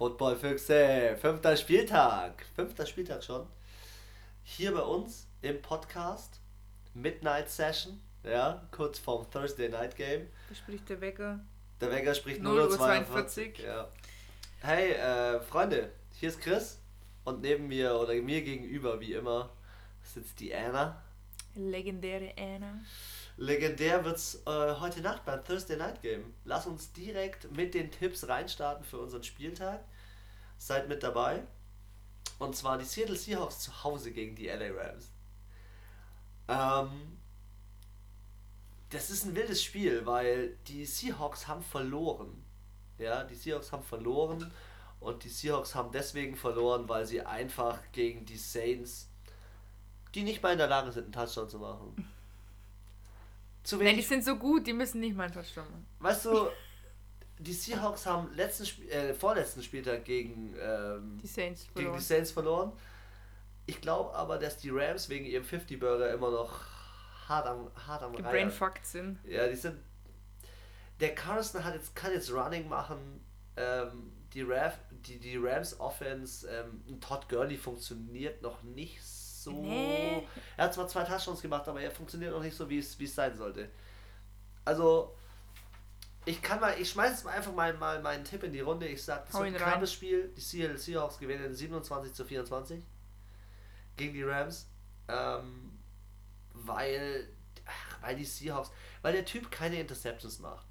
Footballfüchse, fünfter Spieltag. Fünfter Spieltag schon. Hier bei uns im Podcast. Midnight Session. Ja, kurz vorm Thursday Night Game. Da spricht der Wecker. Der Wecker spricht 0 Uhr 0.42 Ja. Hey, äh, Freunde, hier ist Chris. Und neben mir oder mir gegenüber, wie immer, sitzt die Anna. Legendäre Anna. Legendär wird's äh, heute Nacht beim Thursday Night Game. Lass uns direkt mit den Tipps reinstarten für unseren Spieltag. Seid mit dabei. Und zwar die Seattle Seahawks zu Hause gegen die LA Rams. Ähm, das ist ein wildes Spiel, weil die Seahawks haben verloren. Ja, die Seahawks haben verloren und die Seahawks haben deswegen verloren, weil sie einfach gegen die Saints, die nicht mal in der Lage sind, einen Touchdown zu machen. Zu wenig. Nein, die sind so gut, die müssen nicht mal einen Touchdown machen. Weißt du, die Seahawks haben letzten Sp äh, vorletzten Spieltag gegen, ähm, die Saints gegen die Saints verloren. Ich glaube aber, dass die Rams wegen ihrem 50-Burger immer noch hart am, hart am Brainfucked sind. Ja, die sind. Der Carson hat jetzt, kann jetzt Running machen. Ähm, die, Raf, die, die Rams Offense, ähm, Todd Gurley funktioniert noch nicht so. Nee. Er hat zwar zwei Touchdowns gemacht, aber er funktioniert noch nicht so, wie es, wie es sein sollte. Also, ich kann mal, ich schmeiße mal einfach mal, mal meinen Tipp in die Runde. Ich sage, das ist ein knappes Spiel. Die Seattle Seahawks gewinnen 27 zu 24 gegen die Rams. Ähm, weil, ach, weil die Seahawks, weil der Typ keine Interceptions macht.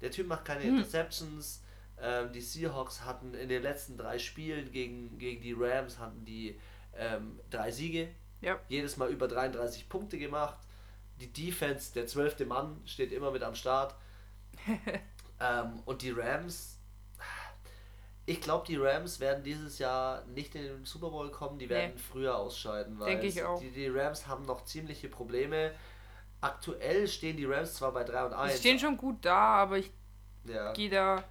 Der Typ macht keine hm. Interceptions. Ähm, die Seahawks hatten in den letzten drei Spielen gegen, gegen die Rams hatten die ähm, drei Siege. Ja. Jedes Mal über 33 Punkte gemacht. Die Defense, der zwölfte Mann, steht immer mit am Start. Ähm, und die Rams, ich glaube, die Rams werden dieses Jahr nicht in den Super Bowl kommen, die werden nee. früher ausscheiden, weil Denke ich auch. Die, die Rams haben noch ziemliche Probleme. Aktuell stehen die Rams zwar bei 3 und 1. Sie stehen schon gut da, aber ich ja. gehe da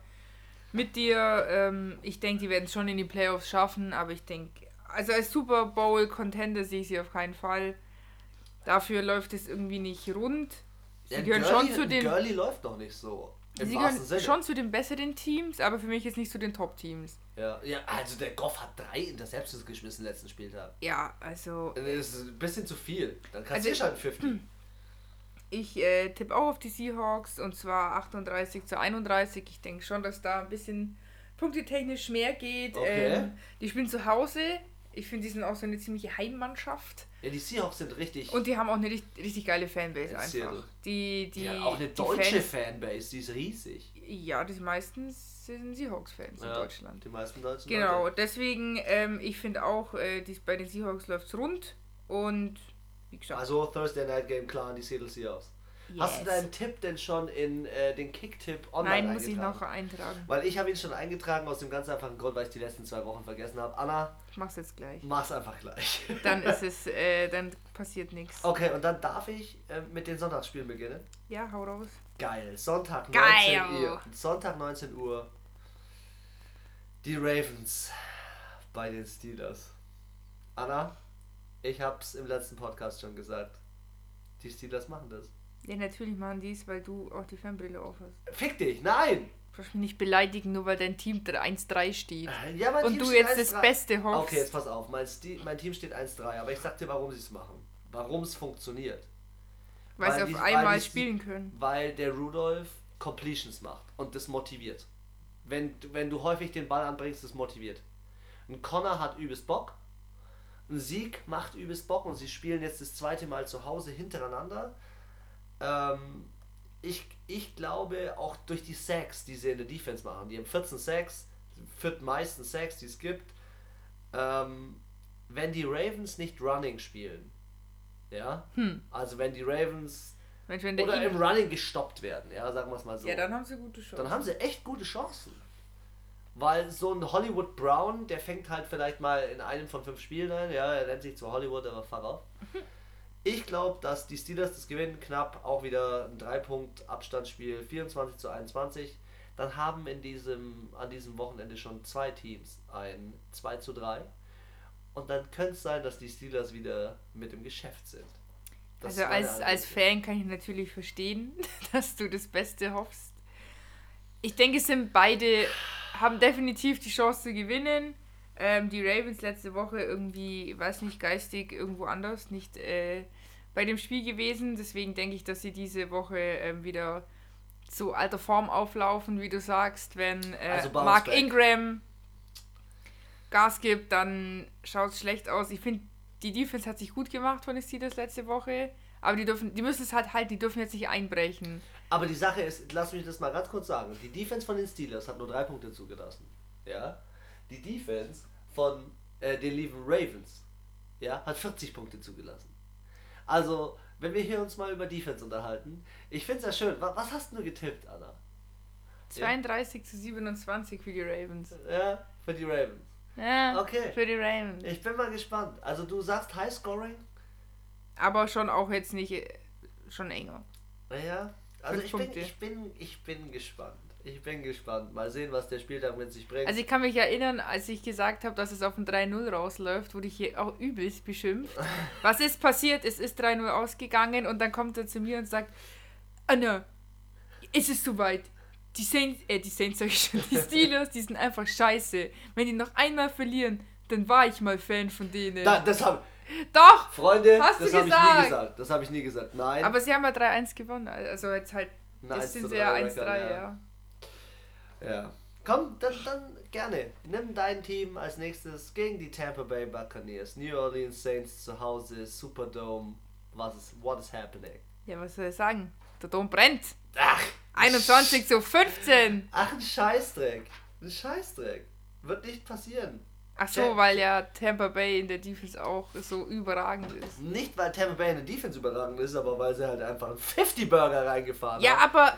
mit dir. Ähm, ich denke, die werden es schon in die Playoffs schaffen, aber ich denke, also als Super Bowl Contender sehe ich sie auf keinen Fall. Dafür läuft es irgendwie nicht rund. Sie ja, gehören Girlie, schon zu den. Girlie läuft noch nicht so. Sie gehören Sinne. schon zu den besseren Teams, aber für mich jetzt nicht zu den Top-Teams. Ja, ja, also der Goff hat drei Interceptions geschmissen letzten Spieltag. Ja, also. Das ist ein bisschen zu viel. Dann kannst also, du halt 50. Hm. Ich äh, tippe auch auf die Seahawks und zwar 38 zu 31. Ich denke schon, dass da ein bisschen punktetechnisch mehr geht. Okay. Ähm, die spielen zu Hause. Ich finde, die sind auch so eine ziemliche Heimmannschaft. Ja, die Seahawks sind richtig. Und die haben auch eine richtig, richtig geile Fanbase einfach. Die, die, ja, auch eine deutsche Fans, Fanbase, die ist riesig. Ja, die meistens sind Seahawks-Fans ja, in Deutschland. Die meisten Deutschen. Genau, Leute. deswegen, ähm, ich finde auch, äh, dies, bei den Seahawks läuft es rund und wie gesagt. Also Thursday Night Game klar an die Seattle Seahawks. Yes. Hast du deinen Tipp denn schon in äh, den Kick-Tipp online Nein, muss ich noch eintragen. Weil ich habe ihn schon eingetragen aus dem ganz einfachen Grund, weil ich die letzten zwei Wochen vergessen habe. Anna. Ich mach's jetzt gleich. Mach's einfach gleich. Dann ist es, äh, dann passiert nichts. Okay, und dann darf ich äh, mit den Sonntagsspielen beginnen? Ja, hau raus. Geil. Sonntag Geil. 19 Uhr. Sonntag 19 Uhr. Die Ravens bei den Steelers. Anna, ich hab's im letzten Podcast schon gesagt. Die Steelers machen das. Ja, natürlich machen die es, weil du auch die Fernbrille auf hast. Fick dich, nein! Du darfst mich nicht beleidigen, nur weil dein Team 1-3 steht. Äh, ja, mein Und Team du jetzt das Beste hoffst. Okay, jetzt pass auf. Mein, mein Team steht 1-3, aber ich sag dir, warum sie es machen. Warum es funktioniert. Weil, weil sie auf die, einmal spielen können. Weil der Rudolf Completions macht und das motiviert. Wenn, wenn du häufig den Ball anbringst, das motiviert. Ein Connor hat übelst Bock. Ein Sieg macht übelst Bock und sie spielen jetzt das zweite Mal zu Hause hintereinander. Ähm, ich, ich glaube auch durch die Sacks, die sie in der Defense machen, die haben 14 Sacks, vierten meisten Sacks, die es gibt. Ähm, wenn die Ravens nicht Running spielen, ja, hm. also wenn die Ravens Mensch, wenn oder im Running gestoppt werden, ja, sagen wir es mal so. Ja, dann haben sie gute Chancen. Dann haben sie echt gute Chancen. Weil so ein Hollywood Brown, der fängt halt vielleicht mal in einem von fünf Spielen ein, ja, er nennt sich zu Hollywood, aber fahr auf. Ich glaube, dass die Steelers das gewinnen, knapp, auch wieder ein 3-Punkt-Abstandsspiel, 24 zu 21. Dann haben in diesem, an diesem Wochenende schon zwei Teams ein 2 zu 3. Und dann könnte es sein, dass die Steelers wieder mit im Geschäft sind. Das also als, als Fan kann ich natürlich verstehen, dass du das Beste hoffst. Ich denke, es sind beide haben definitiv die Chance zu gewinnen. Ähm, die Ravens letzte Woche irgendwie, weiß nicht, geistig irgendwo anders, nicht äh, bei dem Spiel gewesen. Deswegen denke ich, dass sie diese Woche ähm, wieder zu alter Form auflaufen, wie du sagst. Wenn äh, also Mark back. Ingram Gas gibt, dann schaut es schlecht aus. Ich finde, die Defense hat sich gut gemacht von den Steelers letzte Woche. Aber die dürfen, die müssen es halt halten, die dürfen jetzt nicht einbrechen. Aber die Sache ist, lass mich das mal ganz kurz sagen. Die Defense von den Steelers hat nur drei Punkte zugelassen. Ja. Die Defense von äh, den lieben Ravens, ja, hat 40 Punkte zugelassen. Also, wenn wir hier uns mal über Defense unterhalten, ich finde es ja schön. Was, was, hast du getippt, Anna? 32 ja? zu 27 für die Ravens. Ja, für die Ravens. Ja, okay. für die Ravens. Ich bin mal gespannt. Also du sagst High Scoring? Aber schon auch jetzt nicht, äh, schon enger. Naja, also ich bin, ich, bin, ich bin gespannt. Ich bin gespannt. Mal sehen, was der Spieltag mit sich bringt. Also ich kann mich erinnern, als ich gesagt habe, dass es auf ein 3-0 rausläuft, wurde ich hier auch übelst beschimpft. was ist passiert? Es ist 3-0 ausgegangen und dann kommt er zu mir und sagt, Anna, ist es soweit? Die Saints, äh, die Saints sag ich schon, die Steelers, die sind einfach scheiße. Wenn die noch einmal verlieren, dann war ich mal Fan von denen. Da, das habe Doch! Freunde, hast das habe ich nie gesagt. Das habe ich nie gesagt. Nein. Aber sie haben ja 3-1 gewonnen. Also jetzt halt, jetzt sind sie ja 1-3, ja. ja. Ja. Komm, dann, dann gerne. Nimm dein Team als nächstes gegen die Tampa Bay Buccaneers. New Orleans Saints zu Hause, Superdome. Was ist, what is happening? Ja, was soll ich sagen? Der Dom brennt. Ach. 21 zu 15. Ach, ein Scheißdreck. Ein Scheißdreck. Wird nicht passieren. Ach so, weil ja Tampa Bay in der Defense auch so überragend ist. Nicht, weil Tampa Bay in der Defense überragend ist, aber weil sie halt einfach einen 50-Burger reingefahren ja, haben. Ja, aber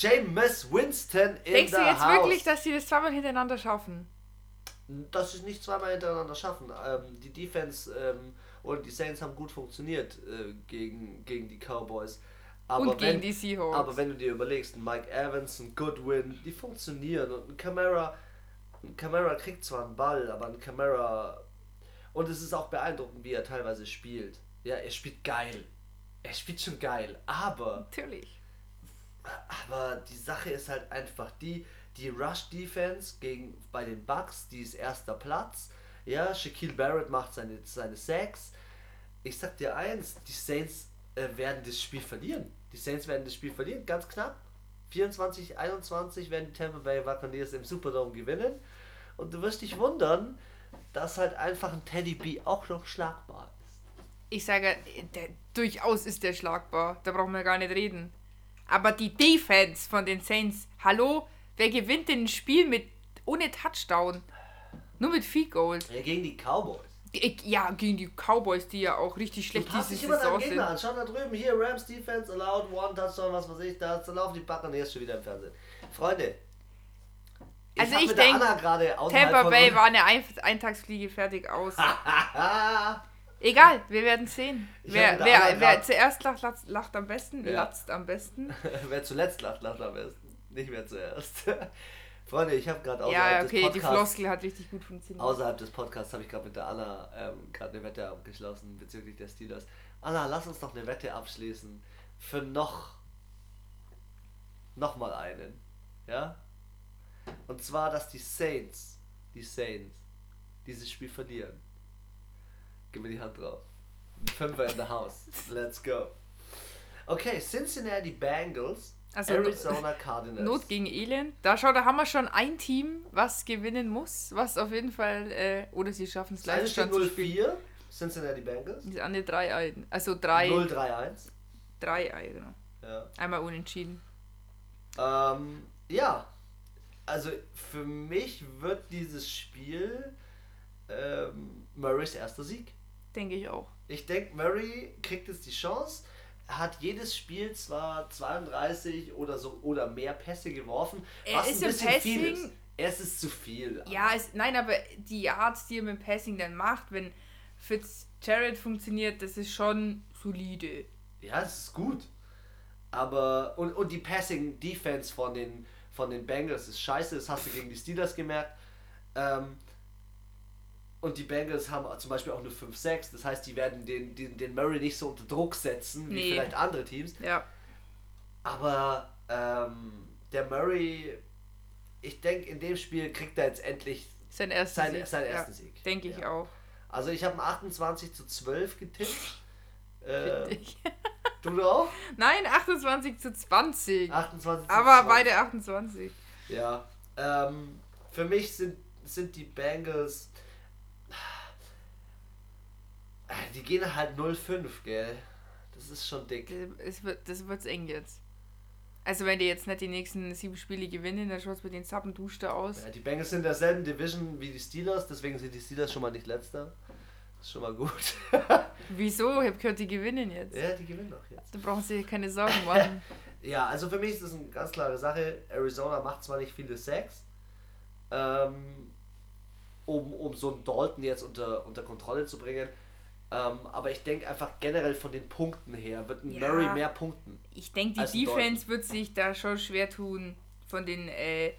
James Winston in Denkst du jetzt house. wirklich, dass sie das zweimal hintereinander schaffen? Dass sie es nicht zweimal hintereinander schaffen. Ähm, die Defense ähm, und die Saints haben gut funktioniert äh, gegen, gegen die Cowboys. Aber und wenn, gegen die Seahawks. Aber wenn du dir überlegst, ein Mike Evans, ein Goodwin, die funktionieren und ein Camara, ein Camara kriegt zwar einen Ball, aber ein Camara und es ist auch beeindruckend, wie er teilweise spielt. Ja, er spielt geil. Er spielt schon geil, aber natürlich aber die Sache ist halt einfach die, die Rush Defense gegen bei den Bucks, die ist erster Platz. Ja, Shaquille Barrett macht seine, seine Sacks. Ich sag dir eins, die Saints äh, werden das Spiel verlieren. Die Saints werden das Spiel verlieren, ganz knapp. 24, 21 werden die Tampa Bay Buccaneers im Superdome gewinnen. Und du wirst dich wundern, dass halt einfach ein Teddy B auch noch schlagbar ist. Ich sage, der, durchaus ist der schlagbar. Da brauchen wir gar nicht reden. Aber die Defense von den Saints, hallo, wer gewinnt denn ein Spiel mit ohne Touchdown? Nur mit Field Goal. Ja, gegen die Cowboys. Ja, gegen die Cowboys, die ja auch richtig schlecht du diese Saison sind. An. Schau da drüben, hier Rams Defense allowed, one Touchdown, was weiß ich, da, da laufen die Buccaneers schon wieder im Fernsehen. Freunde, ich also ich denke, Tampa Bay war eine Eintagsfliege fertig aus. Egal, wir werden sehen. wer, wer, wer zuerst lacht, lacht, lacht am besten, ja. latzt am besten. wer zuletzt lacht, lacht am besten. Nicht mehr zuerst. Freunde, ich habe gerade außerhalb ja, okay, des Podcasts... die Floskel hat richtig gut funktioniert. Außerhalb des Podcasts habe ich gerade mit der Anna ähm, gerade eine Wette abgeschlossen bezüglich der Steelers. Anna, lass uns noch eine Wette abschließen für noch... Nochmal einen. Ja? Und zwar, dass die Saints, die Saints, dieses Spiel verlieren. Gib mir die Hand drauf. Fünfer in the house. Let's go. Okay, Cincinnati Bengals. Also Arizona Cardinals. Not gegen Elend. Da schau, da haben wir schon ein Team, was gewinnen muss, was auf jeden Fall, äh, oder sie schaffen es leicht. Also 04, Cincinnati Bengals. Die andere 3 Also 3. 0-3-1. 3 genau. Ja. Einmal unentschieden. Ähm, ja. Also für mich wird dieses Spiel ähm, Murrays erster Sieg. Denke ich auch. Ich denke, Murray kriegt jetzt die Chance. Hat jedes Spiel zwar 32 oder so oder mehr Pässe geworfen, er was ist ein bisschen Passing, viel ist. Es ist zu viel. Ja, es, nein, aber die Art, die er mit dem Passing dann macht, wenn Fitzgerald funktioniert, das ist schon solide. Ja, es ist gut. Aber und, und die Passing Defense von den von den Bengals ist scheiße, das hast du gegen die Steelers gemerkt. Ähm, und die Bengals haben zum Beispiel auch eine 5-6. Das heißt, die werden den, den, den Murray nicht so unter Druck setzen wie nee. vielleicht andere Teams. Ja. Aber ähm, der Murray ich denke, in dem Spiel kriegt er jetzt endlich sein erster seinen, Sieg. Seinen ersten ja, Sieg. Denke ich ja. auch. Also ich habe ein 28 zu 12 getippt. äh, du auch? Nein, 28 zu 20. 28 zu Aber 20. beide 28. Ja. Ähm, für mich sind, sind die Bengals. Die gehen halt 0-5, gell? Das ist schon dick. Das wird, das wird's eng jetzt. Also wenn die jetzt nicht die nächsten sieben Spiele gewinnen, dann schaut es mit den Zappen da aus. Ja, die Bengals sind in derselben Division wie die Steelers, deswegen sind die Steelers schon mal nicht letzter. Das ist schon mal gut. Wieso? Ich habe gehört, die gewinnen jetzt. Ja, die gewinnen auch jetzt. Da brauchen sie keine Sorgen machen. ja, also für mich ist das eine ganz klare Sache. Arizona macht zwar nicht viele Sacks, ähm, um, um so einen Dalton jetzt unter, unter Kontrolle zu bringen, ähm, aber ich denke einfach generell von den Punkten her wird ein ja, Murray mehr punkten. Ich denke, die Defense wird sich da schon schwer tun von den äh,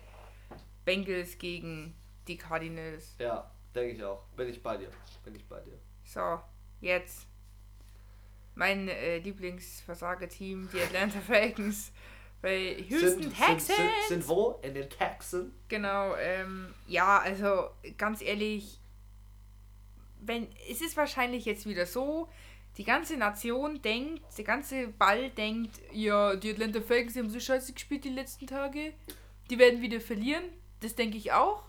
Bengals gegen die Cardinals. Ja, denke ich auch. Bin ich bei dir. Bin ich bei dir. So, jetzt. Mein äh, Lieblingsversager-Team, die Atlanta Falcons. Bei Houston sind, Texans. Sind, sind, sind, wo? In den Texans? Genau, ähm, ja, also ganz ehrlich, wenn, es ist wahrscheinlich jetzt wieder so, die ganze Nation denkt, der ganze Ball denkt, ja, die Atlanta Falcons haben so scheiße gespielt die letzten Tage, die werden wieder verlieren, das denke ich auch.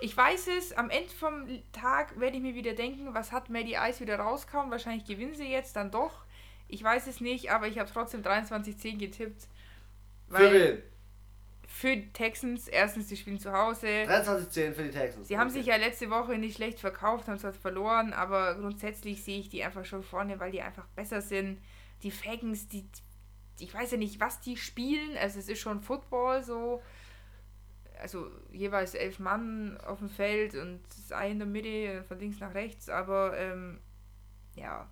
Ich weiß es, am Ende vom Tag werde ich mir wieder denken, was hat Maddie Ice wieder rausgehauen, wahrscheinlich gewinnen sie jetzt dann doch. Ich weiß es nicht, aber ich habe trotzdem 23-10 getippt. Weil, Für die Texans. Erstens, die spielen zu Hause. 23-10 für die Texans. Sie okay. haben sich ja letzte Woche nicht schlecht verkauft, haben zwar verloren, aber grundsätzlich sehe ich die einfach schon vorne, weil die einfach besser sind. Die Falcons, die, ich weiß ja nicht, was die spielen. Also es ist schon Football so. Also jeweils elf Mann auf dem Feld und das Ei in der Mitte, von links nach rechts, aber ähm, ja,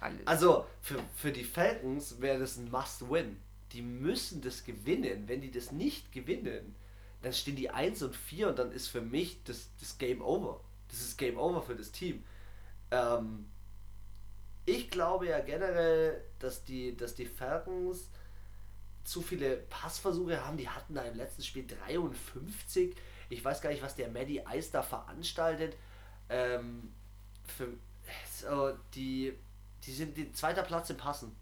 alles. Also für, für die Falcons wäre das ein Must-Win die müssen das gewinnen. Wenn die das nicht gewinnen, dann stehen die 1 und 4 und dann ist für mich das, das Game Over. Das ist Game Over für das Team. Ähm, ich glaube ja generell, dass die, dass die Falcons zu viele Passversuche haben. Die hatten da im letzten Spiel 53. Ich weiß gar nicht, was der Maddie Ice da veranstaltet. Ähm, für, so, die, die sind die zweiter Platz im Passen.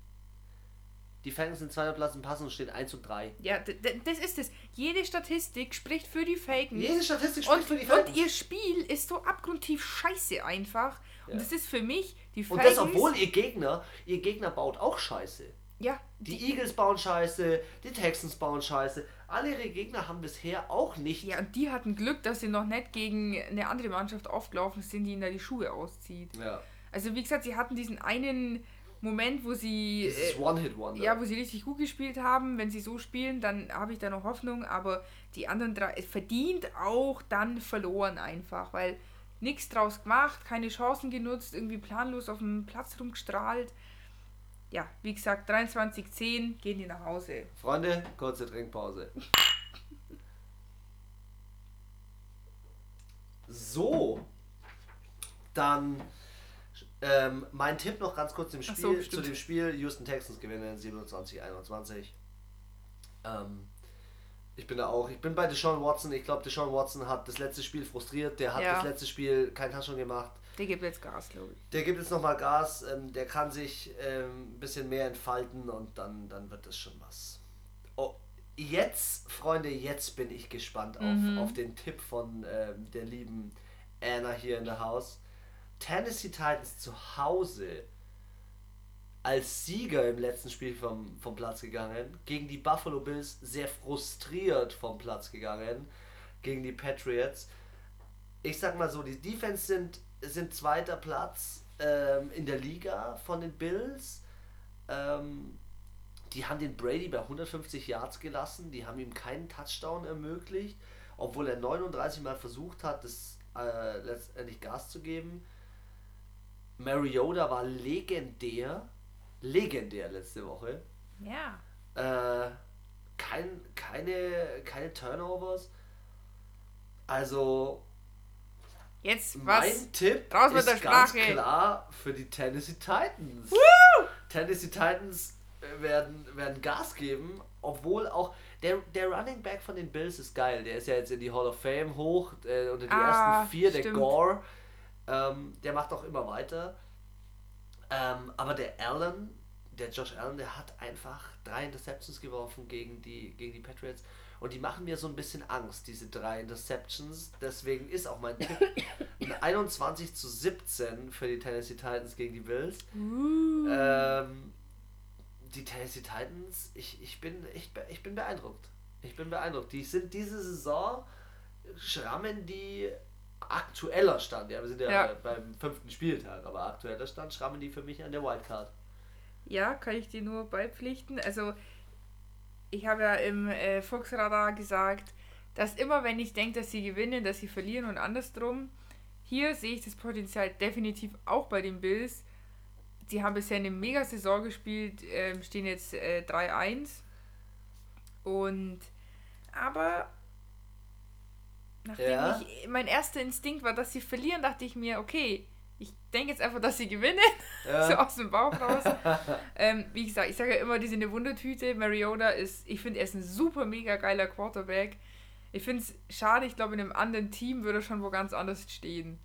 Die Falcons sind zweiter Platz im Passen und stehen 1 und 3. Ja, das ist es. Jede Statistik spricht für die Falcons. Jede Statistik spricht und, für die Falcons. Und ihr Spiel ist so abgrundtief scheiße einfach. Ja. Und das ist für mich die Falcons. Und das, obwohl ihr Gegner, ihr Gegner baut auch scheiße. Ja. Die, die Eagles bauen scheiße, die Texans bauen scheiße. Alle ihre Gegner haben bisher auch nicht. Ja, und die hatten Glück, dass sie noch nicht gegen eine andere Mannschaft aufgelaufen sind, die ihnen da die Schuhe auszieht. Ja. Also wie gesagt, sie hatten diesen einen Moment, wo sie. Dieses äh, One-Hit-Wonder. Ja, wo sie richtig gut gespielt haben. Wenn sie so spielen, dann habe ich da noch Hoffnung. Aber die anderen drei verdient auch dann verloren einfach, weil nichts draus gemacht, keine Chancen genutzt, irgendwie planlos auf dem Platz rumgestrahlt. Ja, wie gesagt, 23-10 gehen die nach Hause. Freunde, kurze Trinkpause. so, dann ähm, mein Tipp noch ganz kurz im Spiel, so, zu dem Spiel: Houston Texans gewinnen 27-21. Ähm, ich bin da auch, ich bin bei Deshaun Watson. Ich glaube, Deshaun Watson hat das letzte Spiel frustriert. Der hat ja. das letzte Spiel kein Touchdown gemacht. Der gibt jetzt Gas, glaube ich. Der gibt jetzt nochmal Gas. Ähm, der kann sich ähm, ein bisschen mehr entfalten und dann, dann wird das schon was. Oh, jetzt, Freunde, jetzt bin ich gespannt auf, mhm. auf den Tipp von ähm, der lieben Anna hier in der Haus. Tennessee Titans zu Hause als Sieger im letzten Spiel vom, vom Platz gegangen, gegen die Buffalo Bills sehr frustriert vom Platz gegangen, gegen die Patriots. Ich sag mal so, die Defense sind, sind zweiter Platz ähm, in der Liga von den Bills. Ähm, die haben den Brady bei 150 Yards gelassen, die haben ihm keinen Touchdown ermöglicht, obwohl er 39 Mal versucht hat, das äh, letztendlich Gas zu geben. Mariota war legendär. Legendär letzte Woche. Ja. Äh, kein, keine, keine Turnovers. Also. Jetzt mein was? Tipp Raus ist ganz klar für die Tennessee Titans. Woo! Tennessee Titans werden, werden Gas geben, obwohl auch der, der Running Back von den Bills ist geil. Der ist ja jetzt in die Hall of Fame hoch, äh, unter die ah, ersten vier, stimmt. der Gore. Ähm, der macht auch immer weiter. Ähm, aber der Allen, der Josh Allen, der hat einfach drei Interceptions geworfen gegen die, gegen die Patriots. Und die machen mir so ein bisschen Angst, diese drei Interceptions. Deswegen ist auch mein Tipp 21 zu 17 für die Tennessee Titans gegen die Bills. Uh. Ähm, die Tennessee Titans, ich, ich, bin, ich, ich bin beeindruckt. Ich bin beeindruckt. Die sind diese Saison, schrammen die aktueller Stand. Ja, wir sind ja, ja. beim fünften Spieltag, aber aktueller Stand schrammen die für mich an der Wildcard. Ja, kann ich dir nur beipflichten. Also, ich habe ja im äh, Fuchsradar gesagt, dass immer, wenn ich denke, dass sie gewinnen, dass sie verlieren und andersrum. Hier sehe ich das Potenzial definitiv auch bei den Bills die haben bisher eine mega Saison gespielt, äh, stehen jetzt äh, 3-1. Und aber nachdem ja. ich mein erster Instinkt war, dass sie verlieren, dachte ich mir, okay, ich denke jetzt einfach, dass sie gewinnen. Ja. so aus dem Bauch raus. ähm, wie gesagt, ich sage ja immer, die sind eine Wundertüte. Mariota ist, ich finde, er ist ein super mega geiler Quarterback. Ich finde es schade, ich glaube, in einem anderen Team würde er schon wo ganz anders stehen.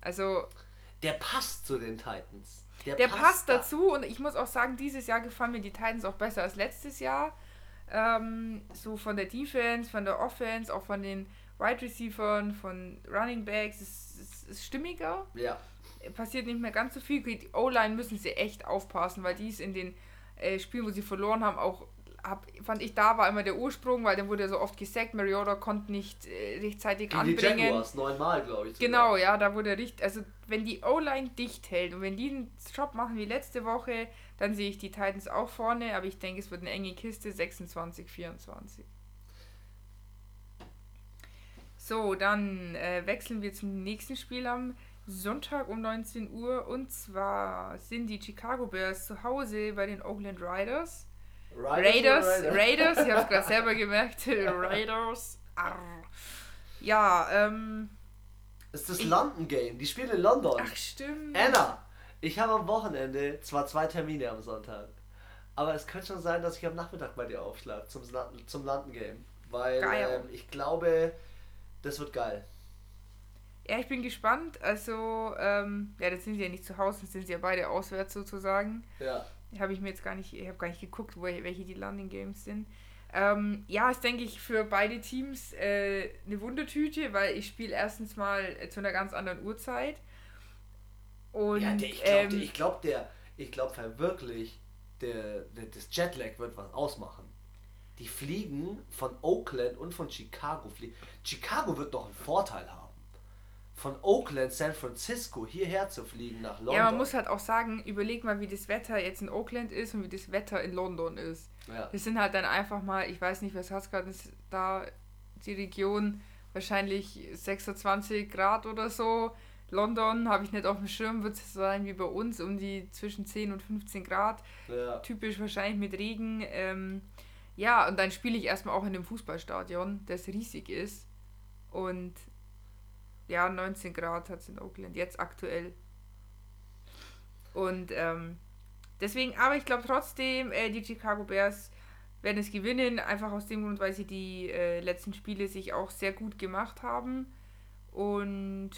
Also. Der passt zu den Titans. Der, der passt, passt dazu und ich muss auch sagen, dieses Jahr gefallen mir die Titans auch besser als letztes Jahr. Ähm, so von der Defense, von der Offense, auch von den Wide Receivers, von Running Backs, es ist, ist stimmiger. Ja. Passiert nicht mehr ganz so viel. Die O-Line müssen sie echt aufpassen, weil die ist in den äh, Spielen, wo sie verloren haben, auch hab, fand ich, da war immer der Ursprung, weil dann wurde er so oft gesackt. Mariota konnte nicht äh, rechtzeitig Gegen anbringen. Die Jaguars, neunmal, glaube ich. Sogar. Genau, ja, da wurde er richtig. Also, wenn die O-Line dicht hält und wenn die einen Job machen wie letzte Woche, dann sehe ich die Titans auch vorne, aber ich denke, es wird eine enge Kiste 26, 24. So, dann äh, wechseln wir zum nächsten Spiel am Sonntag um 19 Uhr und zwar sind die Chicago Bears zu Hause bei den Oakland Riders. Raiders, Raiders, Raiders, ich hab's gerade selber gemerkt. Raiders. Arr. Ja, ähm. Ist das ich, London Game. Die spielen in London. Ach, stimmt. Anna, ich habe am Wochenende zwar zwei Termine am Sonntag, aber es könnte schon sein, dass ich am Nachmittag bei dir aufschlage zum, zum London Game. Weil ähm, ich glaube, das wird geil. Ja, ich bin gespannt. Also, ähm, ja, das sind sie ja nicht zu Hause, das sind sie ja beide auswärts sozusagen. Ja habe ich mir jetzt gar nicht, ich habe gar nicht geguckt, wo, welche die Landing Games sind. Ähm, ja, ist denke ich für beide Teams äh, eine Wundertüte, weil ich spiele erstens mal äh, zu einer ganz anderen Uhrzeit. Und, ja, der, ich glaube, ähm, ich glaub, der, ich glaube wirklich, der, der, das Jetlag wird was ausmachen. Die fliegen von Oakland und von Chicago. Fliegen. Chicago wird doch einen Vorteil haben von Oakland, San Francisco hierher zu fliegen nach London. Ja, man muss halt auch sagen, überleg mal, wie das Wetter jetzt in Oakland ist und wie das Wetter in London ist. Ja. Das sind halt dann einfach mal, ich weiß nicht, was hat gerade da, die Region, wahrscheinlich 26 Grad oder so. London habe ich nicht auf dem Schirm, wird es sein wie bei uns, um die zwischen 10 und 15 Grad. Ja. Typisch wahrscheinlich mit Regen. Ähm, ja, und dann spiele ich erstmal auch in einem Fußballstadion, das riesig ist. Und ja, 19 Grad hat es in Oakland, jetzt aktuell. Und ähm, deswegen, aber ich glaube trotzdem, äh, die Chicago Bears werden es gewinnen, einfach aus dem Grund, weil sie die äh, letzten Spiele sich auch sehr gut gemacht haben. Und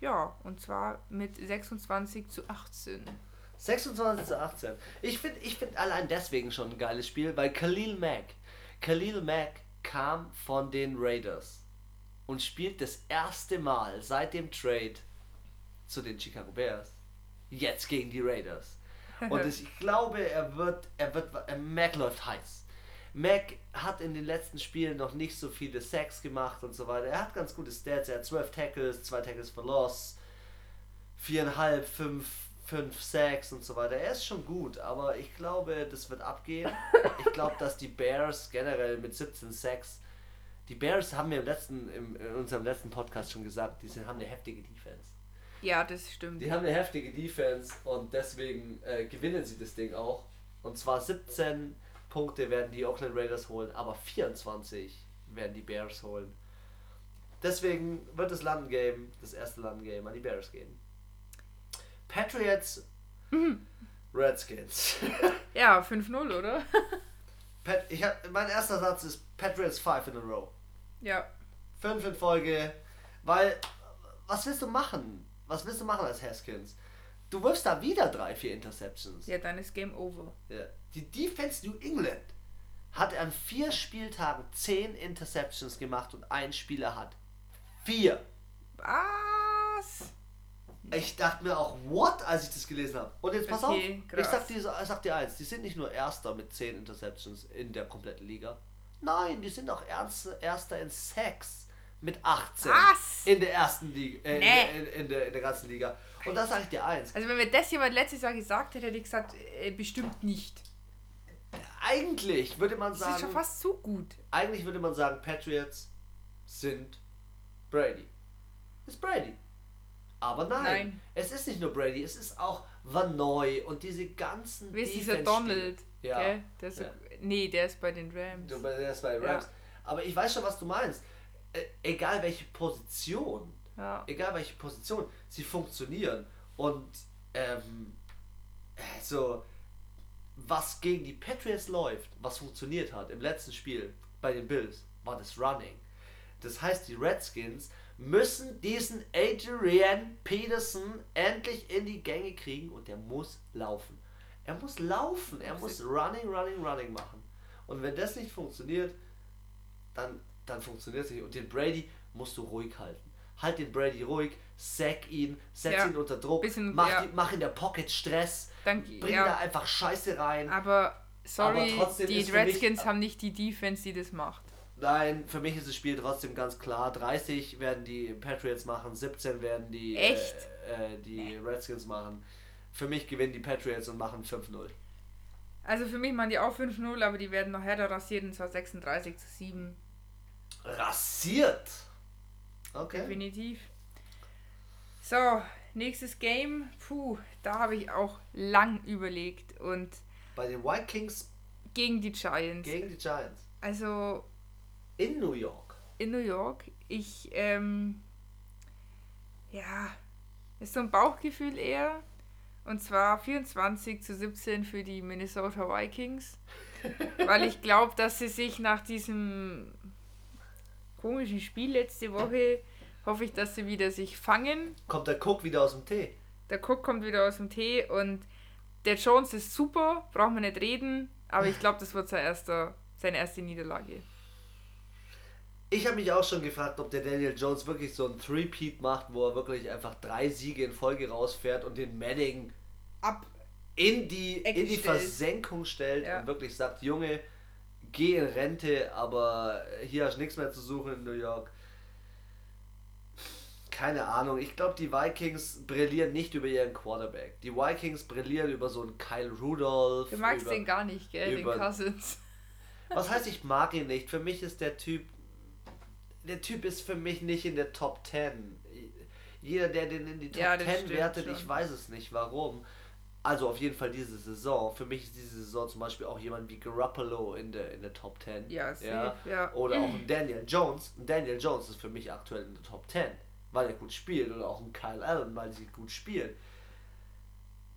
ja, und zwar mit 26 zu 18. 26 zu 18. Ich finde ich find allein deswegen schon ein geiles Spiel, weil Khalil Mack, Khalil Mack kam von den Raiders und spielt das erste Mal seit dem Trade zu den Chicago Bears jetzt gegen die Raiders. Und ich glaube, er wird, er wird, äh, Mac läuft heiß. Mac hat in den letzten Spielen noch nicht so viele Sacks gemacht und so weiter. Er hat ganz gute Stats. Er hat 12 Tackles, 2 Tackles for Loss, 4,5, 5, 5 Sacks und so weiter. Er ist schon gut, aber ich glaube, das wird abgehen. Ich glaube, dass die Bears generell mit 17 Sacks die Bears haben wir im letzten, im, in unserem letzten Podcast schon gesagt, die sind, haben eine heftige Defense. Ja, das stimmt. Die haben eine heftige Defense und deswegen äh, gewinnen sie das Ding auch. Und zwar 17 Punkte werden die Oakland Raiders holen, aber 24 werden die Bears holen. Deswegen wird das Landgame, das erste Landgame, an die Bears gehen. Patriots, mhm. Redskins. ja, 5-0, oder? Pat, ich hab, mein erster Satz ist Patriots 5 in a row. Ja. Fünf in Folge. Weil, was willst du machen? Was willst du machen als Haskins? Du wirfst da wieder drei, vier Interceptions. Ja, dann ist Game Over. Ja. Die Defense New England hat an vier Spieltagen zehn Interceptions gemacht und ein Spieler hat vier. Was? Ich dachte mir auch, what, als ich das gelesen habe. Und jetzt pass okay, auf, ich sag, dir, ich sag dir eins, die sind nicht nur Erster mit 10 Interceptions in der kompletten Liga. Nein, die sind auch Erster in Sacks mit 18 Was? in der ersten Liga, äh, nee. in, der, in, in, der, in der ganzen Liga. Und das sage ich dir eins. Also wenn mir das jemand letztes Jahr gesagt hätte, hätte ich gesagt, äh, bestimmt nicht. Eigentlich würde man sagen. Das ist schon fast zu gut. Eigentlich würde man sagen, Patriots sind Brady. Ist Brady. Aber nein, nein, es ist nicht nur Brady, es ist auch Van Noy und diese ganzen. Wie ist dieser Donald? Ja. Okay? Der ist ja. nee, der ist bei den Rams. Du, der ist bei den Rams. Ja. Aber ich weiß schon, was du meinst. Äh, egal welche Position, ja. egal welche Position, sie funktionieren. Und ähm, so, was gegen die Patriots läuft, was funktioniert hat im letzten Spiel bei den Bills, war das Running. Das heißt, die Redskins müssen diesen Adrian Peterson endlich in die Gänge kriegen und der muss laufen. Er muss laufen, er muss Running, Running, Running machen. Und wenn das nicht funktioniert, dann, dann funktioniert es nicht. Und den Brady musst du ruhig halten. Halt den Brady ruhig, sack ihn, setz ja, ihn unter Druck, bisschen, mach, ja. mach in der Pocket Stress, Dank, bring ja. da einfach Scheiße rein. Aber sorry, aber die Redskins mich, haben nicht die Defense, die das macht. Nein, für mich ist das Spiel trotzdem ganz klar. 30 werden die Patriots machen, 17 werden die, Echt? Äh, äh, die Redskins machen. Für mich gewinnen die Patriots und machen 5-0. Also für mich machen die auch 5-0, aber die werden noch härter rasiert und zwar 36 zu 7. Rasiert? Okay. Definitiv. So, nächstes Game. Puh, da habe ich auch lang überlegt und. Bei den Vikings? Gegen die Giants. Gegen die Giants. Also, in New York. In New York. Ich, ähm, ja, ist so ein Bauchgefühl eher. Und zwar 24 zu 17 für die Minnesota Vikings. weil ich glaube, dass sie sich nach diesem komischen Spiel letzte Woche, hoffe ich, dass sie wieder sich fangen. Kommt der Cook wieder aus dem Tee? Der Cook kommt wieder aus dem Tee und der Jones ist super, brauchen wir nicht reden, aber ich glaube, das wird sein erster, seine erste Niederlage. Ich habe mich auch schon gefragt, ob der Daniel Jones wirklich so ein Three-Peat macht, wo er wirklich einfach drei Siege in Folge rausfährt und den Manning ab in die, in die Versenkung stellt ja. und wirklich sagt, Junge, geh in Rente, aber hier hast du nichts mehr zu suchen in New York. Keine Ahnung. Ich glaube, die Vikings brillieren nicht über ihren Quarterback. Die Vikings brillieren über so einen Kyle Rudolph. Du magst über, den gar nicht, gell, über, den Cousins. Was heißt, ich mag ihn nicht? Für mich ist der Typ der Typ ist für mich nicht in der Top 10. Jeder, der den in die Top ja, 10 wertet, schon. ich weiß es nicht, warum. Also auf jeden Fall diese Saison. Für mich ist diese Saison zum Beispiel auch jemand wie Garoppolo in der, in der Top 10. Ja, ja? ja. Oder auch ein Daniel Jones. Daniel Jones ist für mich aktuell in der Top 10, weil er gut spielt. Oder auch ein Kyle Allen, weil sie gut spielen.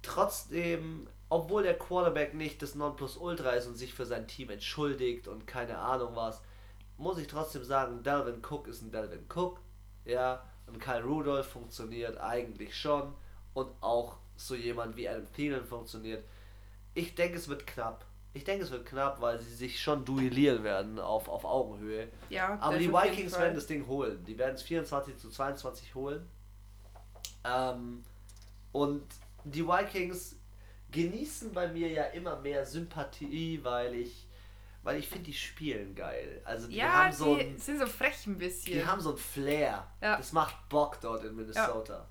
Trotzdem, obwohl der Quarterback nicht das Nonplusultra ist und sich für sein Team entschuldigt und keine Ahnung was, muss ich trotzdem sagen, Delvin Cook ist ein Delvin Cook. Ja, und Kyle Rudolph funktioniert eigentlich schon. Und auch so jemand wie Adam Thielen funktioniert. Ich denke, es wird knapp. Ich denke, es wird knapp, weil sie sich schon duellieren werden auf, auf Augenhöhe. Ja, Aber die Vikings werden das Ding holen. Die werden es 24 zu 22 holen. Ähm, und die Vikings genießen bei mir ja immer mehr Sympathie, weil ich weil ich finde, die spielen geil. Also die ja, haben so die ein, sind so frech ein bisschen. Die haben so ein Flair. Ja. Das macht Bock dort in Minnesota.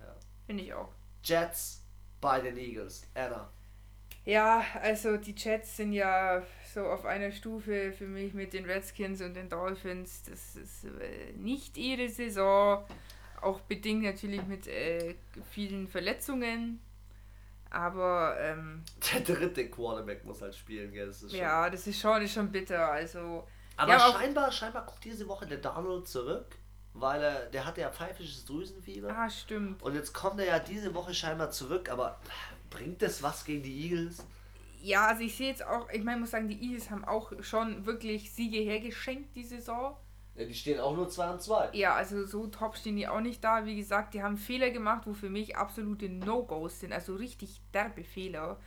Ja. ja. Finde ich auch. Jets bei den Eagles. Anna. Ja, also die Jets sind ja so auf einer Stufe für mich mit den Redskins und den Dolphins. Das ist äh, nicht ihre Saison. Auch bedingt natürlich mit äh, vielen Verletzungen. Aber ähm, der dritte Quarterback muss halt spielen, gell? Das ist schon, ja, das ist schon, ist schon bitter. Also. Aber ja, scheinbar, scheinbar kommt diese Woche der Donald zurück, weil er, der hatte ja pfeifisches Drüsenfieber. Ah, stimmt. Und jetzt kommt er ja diese Woche scheinbar zurück, aber bringt das was gegen die Eagles? Ja, also ich sehe jetzt auch, ich meine, muss sagen, die Eagles haben auch schon wirklich Siege hergeschenkt die Saison. Ja, die stehen auch nur 2 und 2. Ja, also so top stehen die auch nicht da. Wie gesagt, die haben Fehler gemacht, wo für mich absolute No-Gos sind. Also richtig derbe Fehler.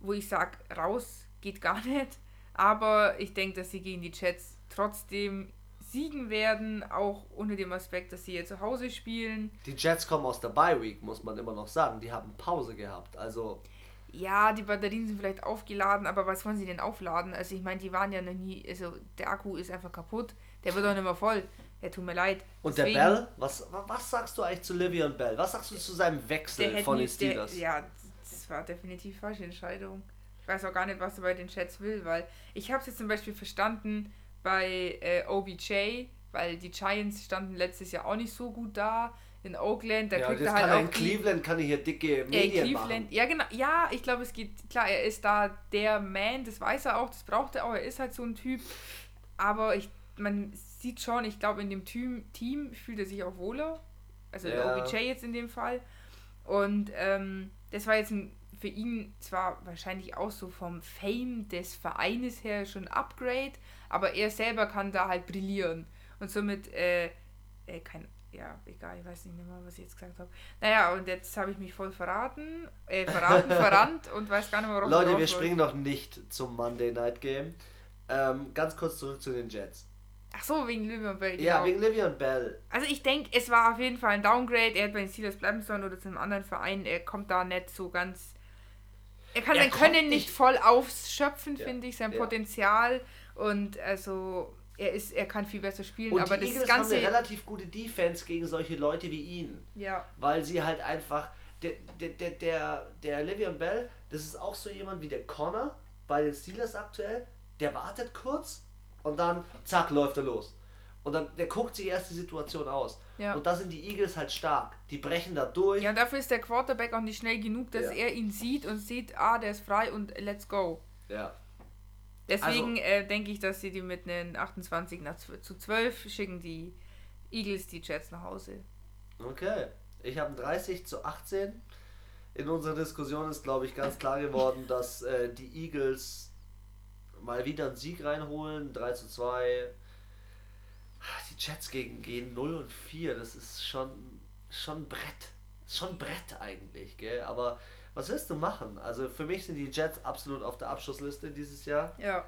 Wo ich sage, raus geht gar nicht. Aber ich denke, dass sie gegen die Jets trotzdem siegen werden, auch unter dem Aspekt, dass sie hier zu Hause spielen. Die Jets kommen aus der Bye Week, muss man immer noch sagen. Die haben Pause gehabt. Also ja, die Batterien sind vielleicht aufgeladen, aber was wollen sie denn aufladen? Also ich meine, die waren ja noch nie, also der Akku ist einfach kaputt, der wird auch nicht mehr voll. Ja, tut mir leid. Und Deswegen, der Bell, was, was sagst du eigentlich zu Livian Bell? Was sagst du zu seinem Wechsel von den Steelers? Der, ja, das war definitiv falsche Entscheidung. Ich weiß auch gar nicht, was er bei den Chats will, weil ich habe es jetzt zum Beispiel verstanden bei äh, OBJ, weil die Giants standen letztes Jahr auch nicht so gut da in Oakland, da ja, kriegt er halt auch. In Cleveland kann ich hier dicke Medien äh, Cleveland, machen. Ja, genau. Ja, ich glaube, es geht. Klar, er ist da der Man, das weiß er auch, das braucht er auch. Er ist halt so ein Typ. Aber ich, man sieht schon, ich glaube, in dem Team, Team fühlt er sich auch wohler. Also ja. OBJ jetzt in dem Fall. Und ähm, das war jetzt ein, für ihn zwar wahrscheinlich auch so vom Fame des Vereines her schon ein Upgrade, aber er selber kann da halt brillieren. Und somit, äh, äh kein ja, egal, ich weiß nicht mehr, was ich jetzt gesagt habe. Naja, und jetzt habe ich mich voll verraten, äh, verraten, verrannt und weiß gar nicht mehr, warum. Leute, wir springen noch nicht zum Monday Night Game. Ähm, ganz kurz zurück zu den Jets. Ach so, wegen und Bell. Genau. Ja, wegen und Bell. Also ich denke, es war auf jeden Fall ein Downgrade. Er hätte bei den Steelers bleiben sollen oder zu einem anderen Verein. Er kommt da nicht so ganz... Er kann er sein Können nicht voll ausschöpfen, ja. finde ich, sein ja. Potenzial. Und also er, ist, er kann viel besser spielen. Und aber die das Eagles Ganze haben eine relativ gute Defense gegen solche Leute wie ihn. Ja. Weil sie halt einfach. Der, der, der, der, der Livian Bell, das ist auch so jemand wie der Connor bei den Steelers aktuell. Der wartet kurz und dann zack läuft er los. Und dann der guckt sich erst die Situation aus. Ja. Und da sind die Eagles halt stark. Die brechen da durch. Ja, und dafür ist der Quarterback auch nicht schnell genug, dass ja. er ihn sieht und sieht, ah, der ist frei und let's go. Ja. Deswegen also, äh, denke ich, dass sie die mit einem 28 nach zu 12 schicken die Eagles die Jets nach Hause. Okay. Ich habe 30 zu 18. In unserer Diskussion ist, glaube ich, ganz klar geworden, dass äh, die Eagles mal wieder einen Sieg reinholen. 3 zu 2. Die Jets gegen gehen 0 und 4. Das ist schon, schon Brett. Schon ein Brett eigentlich, gell? Aber was willst du machen? Also für mich sind die Jets absolut auf der Abschlussliste dieses Jahr. Ja.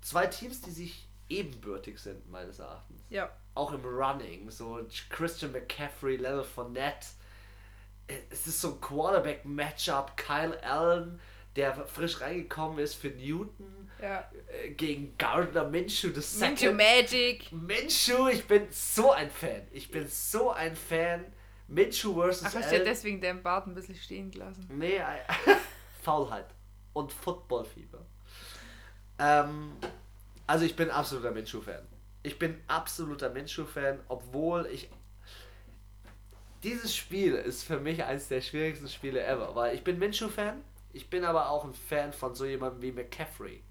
Zwei Teams, die sich ebenbürtig sind, meines Erachtens. Ja. Auch im Running. So Christian McCaffrey, Leonard Fournette. Es ist so ein Quarterback-Matchup. Kyle Allen, der frisch reingekommen ist für Newton. Ja. Äh, gegen Gardner Minshew, das Minshew Magic. Minshew, ich bin so ein Fan. Ich bin so ein Fan Minshew versus Ach, hast du ja deswegen deinen Bart ein bisschen stehen gelassen? Nee, Faulheit und Footballfieber. Ähm, also ich bin absoluter Minshew-Fan. Ich bin absoluter Minshew-Fan, obwohl ich dieses Spiel ist für mich eines der schwierigsten Spiele ever, weil ich bin Minshew-Fan, ich bin aber auch ein Fan von so jemandem wie McCaffrey.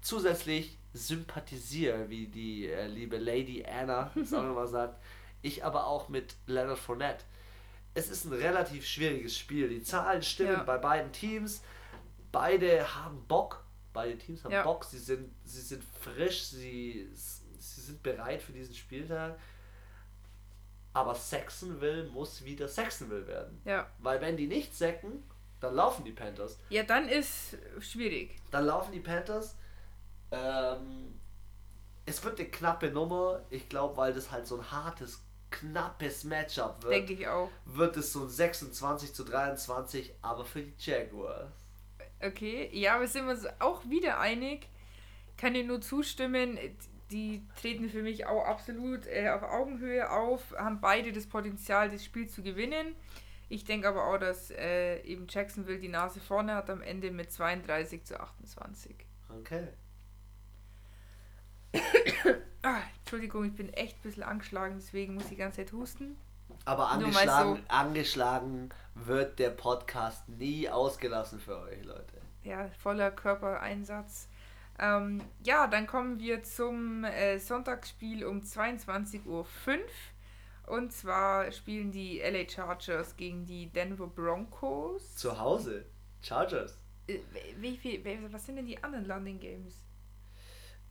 Zusätzlich sympathisiere, wie die äh, liebe Lady Anna es auch immer sagt, ich aber auch mit Leonard Fournette es ist ein relativ schwieriges Spiel. Die Zahlen stimmen ja. bei beiden Teams. Beide haben Bock. Beide Teams haben ja. Bock. Sie sind, sie sind frisch. Sie, sie sind bereit für diesen Spieltag. Aber Saxonville muss wieder Saxonville werden. Ja. Weil wenn die nicht sacken, dann laufen die Panthers. Ja, dann ist schwierig. Dann laufen die Panthers. Ähm, es wird eine knappe Nummer. Ich glaube, weil das halt so ein hartes knappes Matchup wird. Denke ich auch. Wird es so ein 26 zu 23, aber für die Jaguars. Okay, ja, aber sind wir uns auch wieder einig. Kann dir nur zustimmen. Die treten für mich auch absolut äh, auf Augenhöhe auf, haben beide das Potenzial, das Spiel zu gewinnen. Ich denke aber auch, dass äh, eben Jacksonville die Nase vorne hat am Ende mit 32 zu 28. Okay. Ah, Entschuldigung, ich bin echt ein bisschen angeschlagen, deswegen muss ich die ganze Zeit husten. Aber angeschlagen, so. angeschlagen wird der Podcast nie ausgelassen für euch, Leute. Ja, voller Körpereinsatz. Ähm, ja, dann kommen wir zum äh, Sonntagsspiel um 22.05 Uhr. Und zwar spielen die LA Chargers gegen die Denver Broncos. Zu Hause? Chargers? Äh, wie viel, was sind denn die anderen London Games?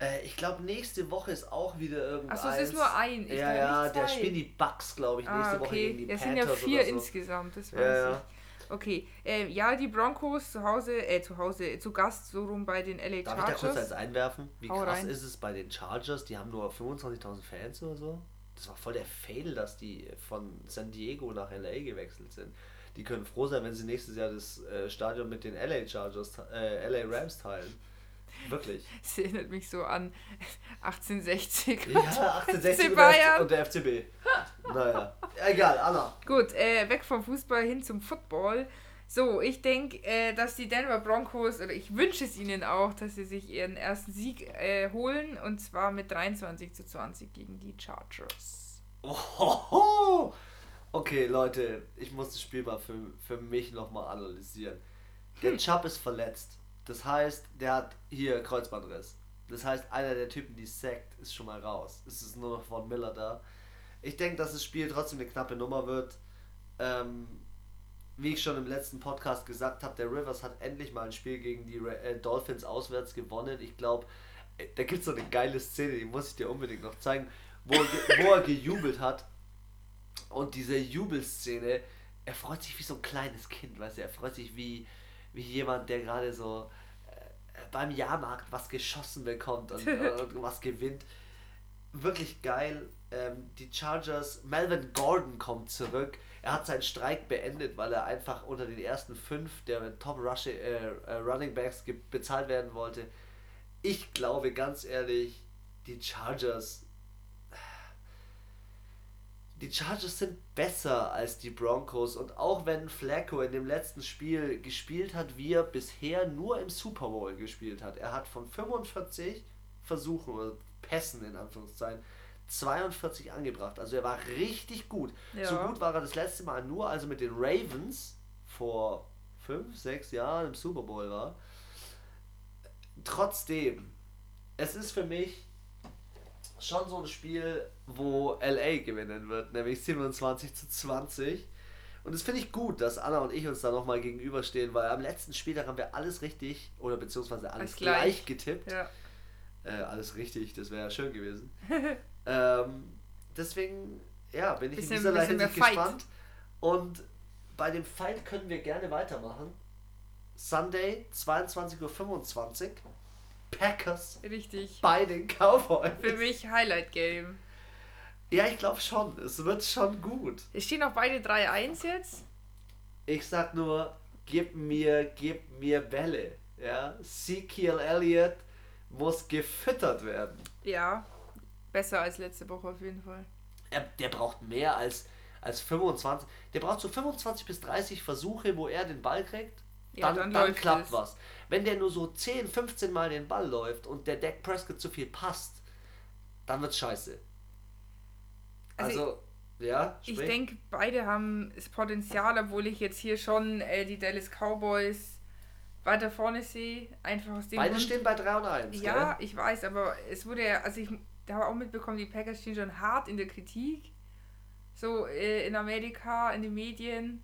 Äh, ich glaube, nächste Woche ist auch wieder irgendwas. Achso, es ist nur ein. Ich ja, ja, der spielt die Bugs, glaube ich, nächste ah, okay. Woche gegen die Es sind ja vier so. insgesamt, das weiß ja, ich. Okay, äh, ja, die Broncos zu Hause, äh, zu Hause, zu Gast so rum bei den LA Chargers. Darf ich da kurz eins einwerfen? Wie Hau krass rein. ist es bei den Chargers? Die haben nur 25.000 Fans oder so. Das war voll der Fail, dass die von San Diego nach LA gewechselt sind. Die können froh sein, wenn sie nächstes Jahr das äh, Stadion mit den LA Chargers, äh, LA Rams teilen. Wirklich. Es erinnert mich so an 1860. Ja, 1860 und der, und der FCB. naja, egal, Anna. Gut, äh, weg vom Fußball hin zum Football. So, ich denke, äh, dass die Denver Broncos, oder ich wünsche es ihnen auch, dass sie sich ihren ersten Sieg äh, holen, und zwar mit 23 zu 20 gegen die Chargers. Ohoho. Okay, Leute, ich muss das Spiel mal für, für mich nochmal analysieren. Der Chubb ist verletzt. Das heißt, der hat hier Kreuzbandriss. Das heißt, einer der Typen, die sackt, ist schon mal raus. Es ist nur noch Von Miller da. Ich denke, dass das Spiel trotzdem eine knappe Nummer wird. Ähm, wie ich schon im letzten Podcast gesagt habe, der Rivers hat endlich mal ein Spiel gegen die äh, Dolphins auswärts gewonnen. Ich glaube, äh, da gibt es so eine geile Szene, die muss ich dir unbedingt noch zeigen, wo er, wo er gejubelt hat. Und diese Jubelszene, er freut sich wie so ein kleines Kind, weißt du, er freut sich wie, wie jemand, der gerade so beim Jahrmarkt was geschossen bekommt und, und was gewinnt. Wirklich geil. Ähm, die Chargers, Melvin Gordon kommt zurück. Er hat seinen Streik beendet, weil er einfach unter den ersten fünf der Top Rush, äh, äh, Running Backs bezahlt werden wollte. Ich glaube ganz ehrlich, die Chargers die Chargers sind besser als die Broncos und auch wenn Flacco in dem letzten Spiel gespielt hat, wie er bisher nur im Super Bowl gespielt hat. Er hat von 45 Versuchen oder Pässen in Anführungszeichen 42 angebracht. Also er war richtig gut. Ja. So gut war er das letzte Mal nur, also mit den Ravens vor 5, 6 Jahren im Super Bowl war. Trotzdem, es ist für mich schon so ein Spiel, wo LA gewinnen wird, nämlich 27 zu 20. Und das finde ich gut, dass Anna und ich uns da nochmal gegenüberstehen, weil am letzten Spieltag haben wir alles richtig oder beziehungsweise alles gleich. gleich. getippt. Ja. Äh, alles richtig, das wäre ja schön gewesen. ähm, deswegen, ja, bin ich bisschen, in dieser Hinsicht gespannt. Und bei dem Fight können wir gerne weitermachen. Sunday, 22.25 Uhr. Packers Richtig. bei den Cowboys. Für mich Highlight Game. Ja, ich glaube schon. Es wird schon gut. Es stehen auch beide 3-1 jetzt. Ich sag nur, gib mir, gib mir Bälle. Ja, Ezekiel Elliott muss gefüttert werden. Ja, besser als letzte Woche auf jeden Fall. Er, der braucht mehr als, als 25. Der braucht so 25 bis 30 Versuche, wo er den Ball kriegt. Ja, dann, dann, dann klappt es. was. Wenn der nur so 10, 15 Mal den Ball läuft und der Dak Prescott zu viel passt, dann wird's scheiße. Also, also ja. Sprich. Ich denke, beide haben das Potenzial, obwohl ich jetzt hier schon äh, die Dallas Cowboys weiter vorne sehe. Einfach aus dem Beide Grund, stehen bei 3 und 1. Ja, gell? ich weiß, aber es wurde ja, also ich habe auch mitbekommen, die Packers stehen schon hart in der Kritik. So äh, in Amerika, in den Medien.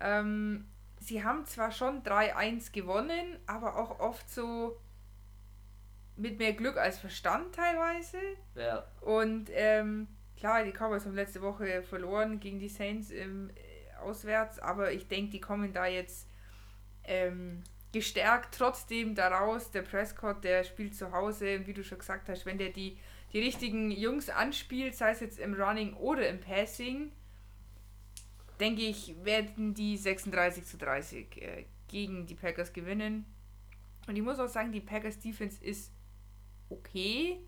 Ähm, sie haben zwar schon 3-1 gewonnen, aber auch oft so mit mehr Glück als Verstand teilweise. Ja. Und ähm, klar, die Cowboys haben letzte Woche verloren gegen die Saints im, äh, auswärts, aber ich denke, die kommen da jetzt ähm, gestärkt trotzdem daraus. Der Prescott, der spielt zu Hause, wie du schon gesagt hast, wenn der die, die richtigen Jungs anspielt, sei es jetzt im Running oder im Passing, denke ich, werden die 36 zu 30 äh, gegen die Packers gewinnen. Und ich muss auch sagen, die Packers Defense ist okay,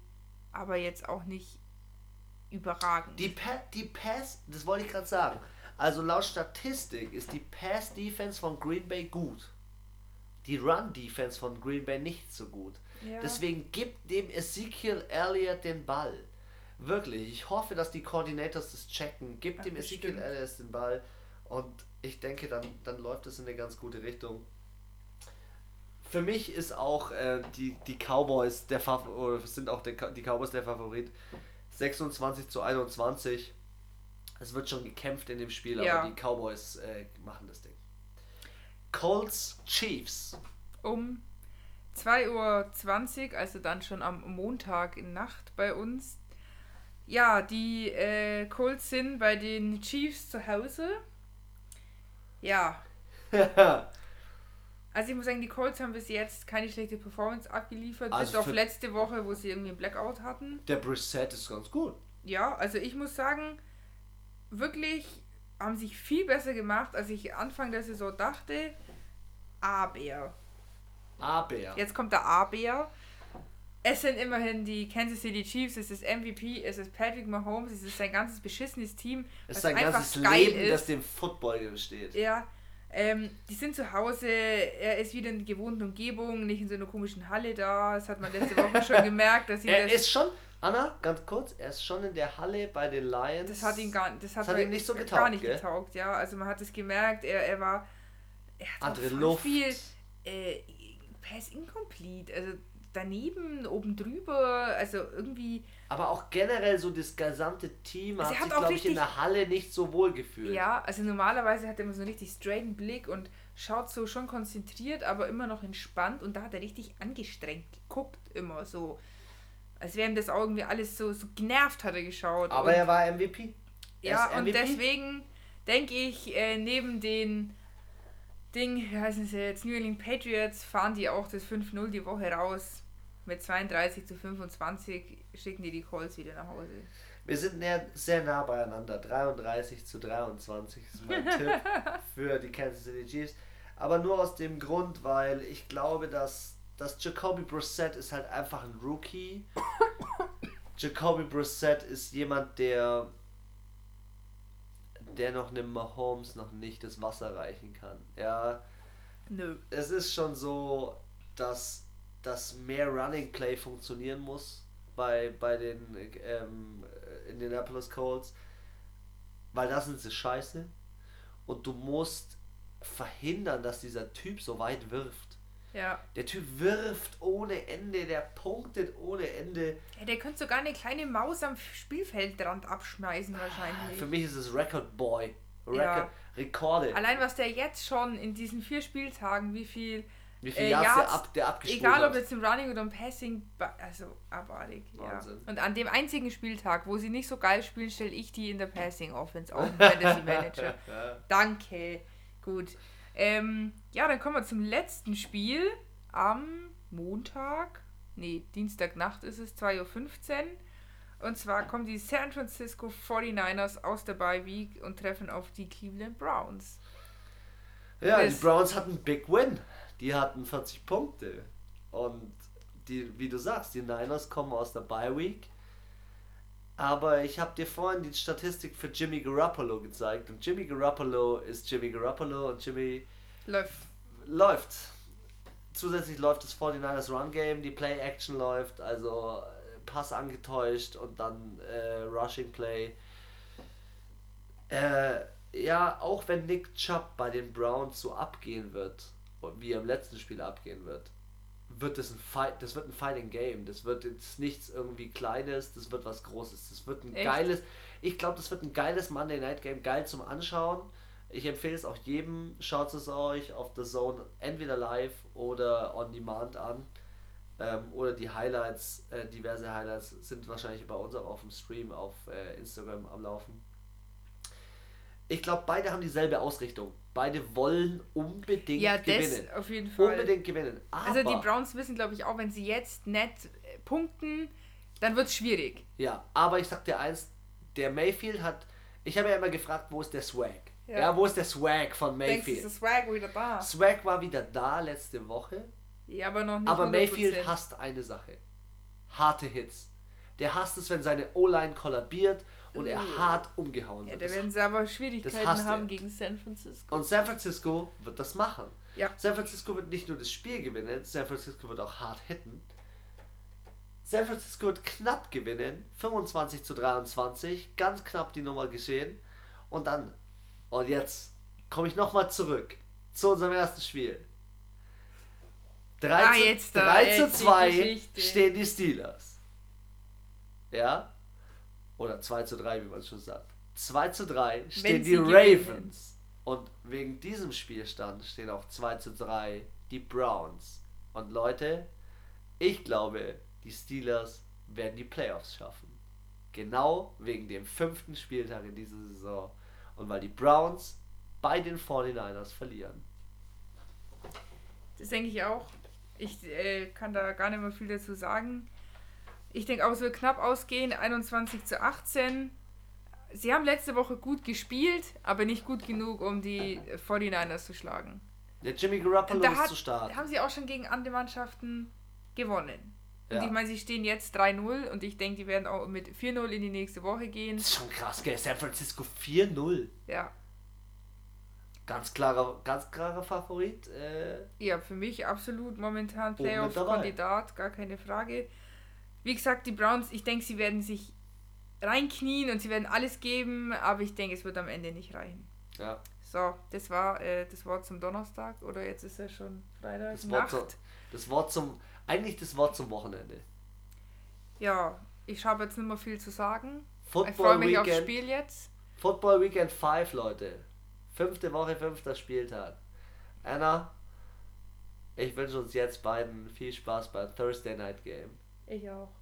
aber jetzt auch nicht überragend. Die, pa die Pass, das wollte ich gerade sagen. Also laut Statistik ist die Pass Defense von Green Bay gut. Die Run Defense von Green Bay nicht so gut. Ja. Deswegen gibt dem Ezekiel Elliott den Ball. Wirklich, ich hoffe, dass die Coordinators das checken. Gib ja, dem Ezekiel Ellis den Ball und ich denke, dann, dann läuft es in eine ganz gute Richtung. Für mich ist auch äh, die, die Cowboys der Favorit, sind auch der, die Cowboys der Favorit. 26 zu 21. Es wird schon gekämpft in dem Spiel, ja. aber die Cowboys äh, machen das Ding. Colts Chiefs. um 2.20 Uhr, also dann schon am Montag in Nacht bei uns. Ja, die äh, Colts sind bei den Chiefs zu Hause. Ja. also ich muss sagen, die Colts haben bis jetzt keine schlechte Performance abgeliefert, also bis auf letzte Woche, wo sie irgendwie einen Blackout hatten. Der Brissett ist ganz gut. Ja, also ich muss sagen, wirklich haben sich viel besser gemacht, als ich Anfang der Saison dachte. Aber. Aber. Jetzt kommt der Aber. Es sind immerhin die Kansas City Chiefs, es ist MVP, es ist Patrick Mahomes, es ist sein ganzes beschissenes Team. Es ist sein ganzes Leben, ist. das dem Football steht. Ja, ähm, die sind zu Hause, er ist wieder in der gewohnten Umgebung, nicht in so einer komischen Halle da. Das hat man letzte Woche schon gemerkt. Dass er ist schon, Anna, ganz kurz, er ist schon in der Halle bei den Lions. Das hat ihn gar, das hat, das hat ihm nicht so getaugt. Gar nicht gell? getaugt, ja. Also man hat es gemerkt, er, er war. Er hat Andere Luft. viel äh, Pass incomplete. Also daneben, oben drüber, also irgendwie. Aber auch generell so das gesamte Team also hat sich, glaube ich, in der Halle nicht so wohl gefühlt. Ja, also normalerweise hat er immer so einen richtig straighten Blick und schaut so schon konzentriert, aber immer noch entspannt und da hat er richtig angestrengt geguckt, immer so. Als wäre ihm das irgendwie alles so, so genervt, hat er geschaut. Aber und, er war MVP. Er ja, MVP? und deswegen denke ich, äh, neben den Ding, wie heißen sie jetzt, New England Patriots, fahren die auch das 5-0 die Woche raus mit 32 zu 25 schicken die die Calls wieder nach Hause. Wir sind sehr nah beieinander. 33 zu 23 ist mein Tipp für die Kansas City Chiefs. Aber nur aus dem Grund, weil ich glaube, dass, dass Jacoby Brissett ist halt einfach ein Rookie. Jacoby Brissett ist jemand, der der noch einem Mahomes noch nicht das Wasser reichen kann. Ja. Nö. Es ist schon so, dass dass mehr Running Play funktionieren muss bei, bei den ähm, Indianapolis Colts, weil da sind sie scheiße und du musst verhindern, dass dieser Typ so weit wirft. Ja. Der Typ wirft ohne Ende, der punktet ohne Ende. Ja, der könnte sogar eine kleine Maus am Spielfeldrand abschmeißen wahrscheinlich. Für mich ist es Record Boy. Record, ja. Rekorde. Allein was der jetzt schon in diesen vier Spieltagen, wie viel wie viel äh, Yards der, ab, der abgespult Egal ob jetzt im Running oder im Passing, also abartig. Wahnsinn. Ja. Und an dem einzigen Spieltag, wo sie nicht so geil spielen, stelle ich die in der Passing Offense auf, Fantasy Manager. Danke. Gut. Ähm, ja, dann kommen wir zum letzten Spiel am Montag. Nee, Dienstagnacht ist es, 2.15 Uhr. Und zwar kommen die San Francisco 49ers aus der Bye Week und treffen auf die Cleveland Browns. Ja, das die Browns hatten Big Win die hatten 40 Punkte. Und die, wie du sagst, die Niners kommen aus der Bye Week. Aber ich habe dir vorhin die Statistik für Jimmy Garoppolo gezeigt. Und Jimmy Garoppolo ist Jimmy Garoppolo und Jimmy läuft. läuft. Zusätzlich läuft das 49ers Run Game, die Play Action läuft, also äh, Pass angetäuscht und dann äh, Rushing Play. Äh, ja, auch wenn Nick Chubb bei den Browns so abgehen wird, wie er im letzten Spiel abgehen wird, wird das ein Fight, das wird ein Fighting Game. Das wird jetzt nichts irgendwie Kleines, das wird was Großes. Das wird ein Echt? geiles, ich glaube, das wird ein geiles Monday Night Game, geil zum Anschauen. Ich empfehle es auch jedem, schaut es euch auf der Zone entweder live oder on demand an. Ähm, oder die Highlights, äh, diverse Highlights sind wahrscheinlich bei uns auch auf dem Stream auf äh, Instagram am Laufen. Ich glaube, beide haben dieselbe Ausrichtung. Beide wollen unbedingt ja, gewinnen. auf jeden Fall. Unbedingt gewinnen. Aber also die Browns wissen, glaube ich, auch, wenn sie jetzt nicht äh, punkten, dann wird es schwierig. Ja, aber ich sag dir eins, der Mayfield hat, ich habe ja immer gefragt, wo ist der Swag? Ja, ja wo ist der Swag von Mayfield? Denkst, ist der Swag wieder da? Swag war wieder da letzte Woche. Ja, aber noch nicht Aber 100%. Mayfield hasst eine Sache. Harte Hits. Der hasst es, wenn seine O-Line kollabiert und er uh. hart umgehauen wird. Ja, da werden sie aber Schwierigkeiten haben gegen San Francisco. Und San Francisco wird das machen. Ja. San Francisco wird nicht nur das Spiel gewinnen, San Francisco wird auch hart hitten. San Francisco wird knapp gewinnen, 25 zu 23, ganz knapp die Nummer geschehen. Und dann, und jetzt komme ich nochmal zurück zu unserem ersten Spiel. 3, ah, zu, jetzt 3 zu 2 stehen die Steelers. Ja? Oder 2 zu 3, wie man schon sagt. 2 zu 3 stehen die Ravens. Und wegen diesem Spielstand stehen auch 2 zu 3 die Browns. Und Leute, ich glaube, die Steelers werden die Playoffs schaffen. Genau wegen dem fünften Spieltag in dieser Saison. Und weil die Browns bei den 49ers verlieren. Das denke ich auch. Ich äh, kann da gar nicht mehr viel dazu sagen. Ich denke auch, es wird knapp ausgehen. 21 zu 18. Sie haben letzte Woche gut gespielt, aber nicht gut genug, um die 49ers zu schlagen. Der Jimmy Garoppolo ist hat, zu stark. haben sie auch schon gegen andere Mannschaften gewonnen. Und ja. ich meine, sie stehen jetzt 3-0 und ich denke, die werden auch mit 4-0 in die nächste Woche gehen. Das ist schon krass, gell? San Francisco 4-0. Ja. Ganz klarer, ganz klarer Favorit. Äh, ja, für mich absolut momentan Playoff-Kandidat, gar keine Frage. Wie gesagt, die Browns, ich denke, sie werden sich reinknien und sie werden alles geben, aber ich denke, es wird am Ende nicht reichen. Ja. So, das war äh, das Wort zum Donnerstag oder jetzt ist ja schon Freitag. Das Wort, zu, das Wort zum, eigentlich das Wort zum Wochenende. Ja, ich habe jetzt nicht mehr viel zu sagen. Football ich freue mich Weekend, aufs Spiel jetzt. Football Weekend 5, Leute. Fünfte Woche, fünfter Spieltag. Anna, ich wünsche uns jetzt beiden viel Spaß beim Thursday Night Game. Ich auch.